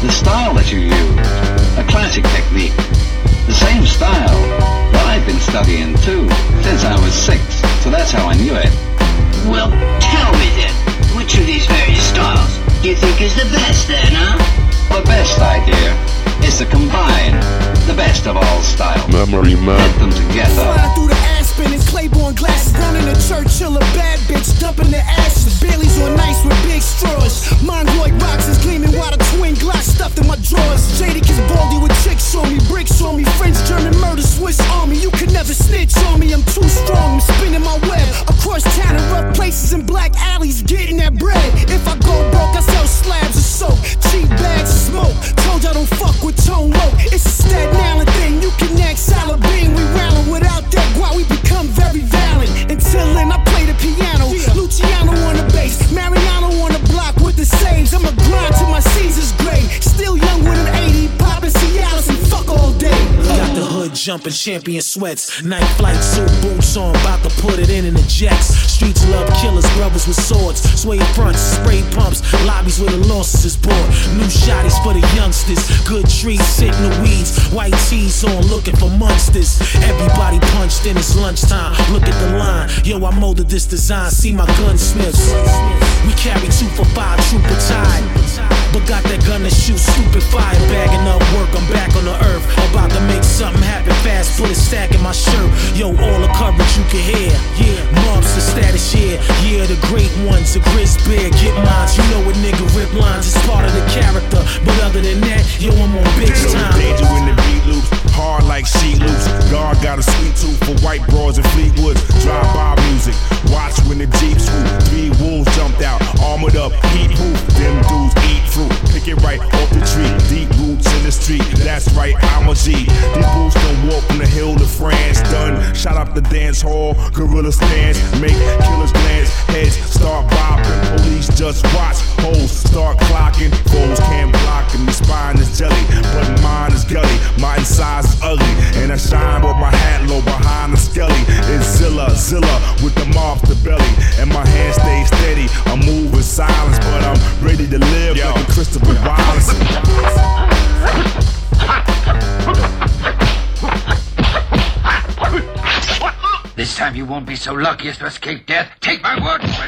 The style that you use, a classic technique. The same style that I've been studying too, since I was six, so that's how I knew it. Well, tell me then, which of these various styles do you think is the best then, huh? The best idea is to combine the best of all styles. Memory man. Put them together. Flying through the Aspen and Claiborne glasses. Down in the Churchill, places and black alleys, getting that bread. If I jumping, champion sweats. Night flight suit, boots on, about to put it in in the jets. Streets love killers, brothers with swords. Sway fronts, spray pumps, lobbies where the losses is bought. New shotties for the youngsters. Good trees, sit in the weeds. White tees on, looking for monsters. Everybody punched in, it's lunchtime. Look at the line. Yo, I molded this design. See my gunsmiths. We carry two for five, trooper tied. But got that gun to shoot stupid fire. Bagging up work, I'm back on the earth. About to make something happen fast. A stack in my shirt. Yo, all the coverage you can hear. Yeah, mobs the status here. Yeah, the great ones, the grizz bear. Get mines. You know a nigga rip lines. It's part of the character. But other than that, yo, I'm on bitch time. danger in the beat loops, hard like sheet loops. God got a sweet tooth for white broads and Fleetwoods. Drive by music, watch when the Jeep right off the tree. Deep roots in the street, that's right, I'm a G. These boots don't walk from the hill to France. Done, shot up the dance hall, gorilla stance, make killers glance, heads start This time you won't be so lucky as to escape death. Take my word for it.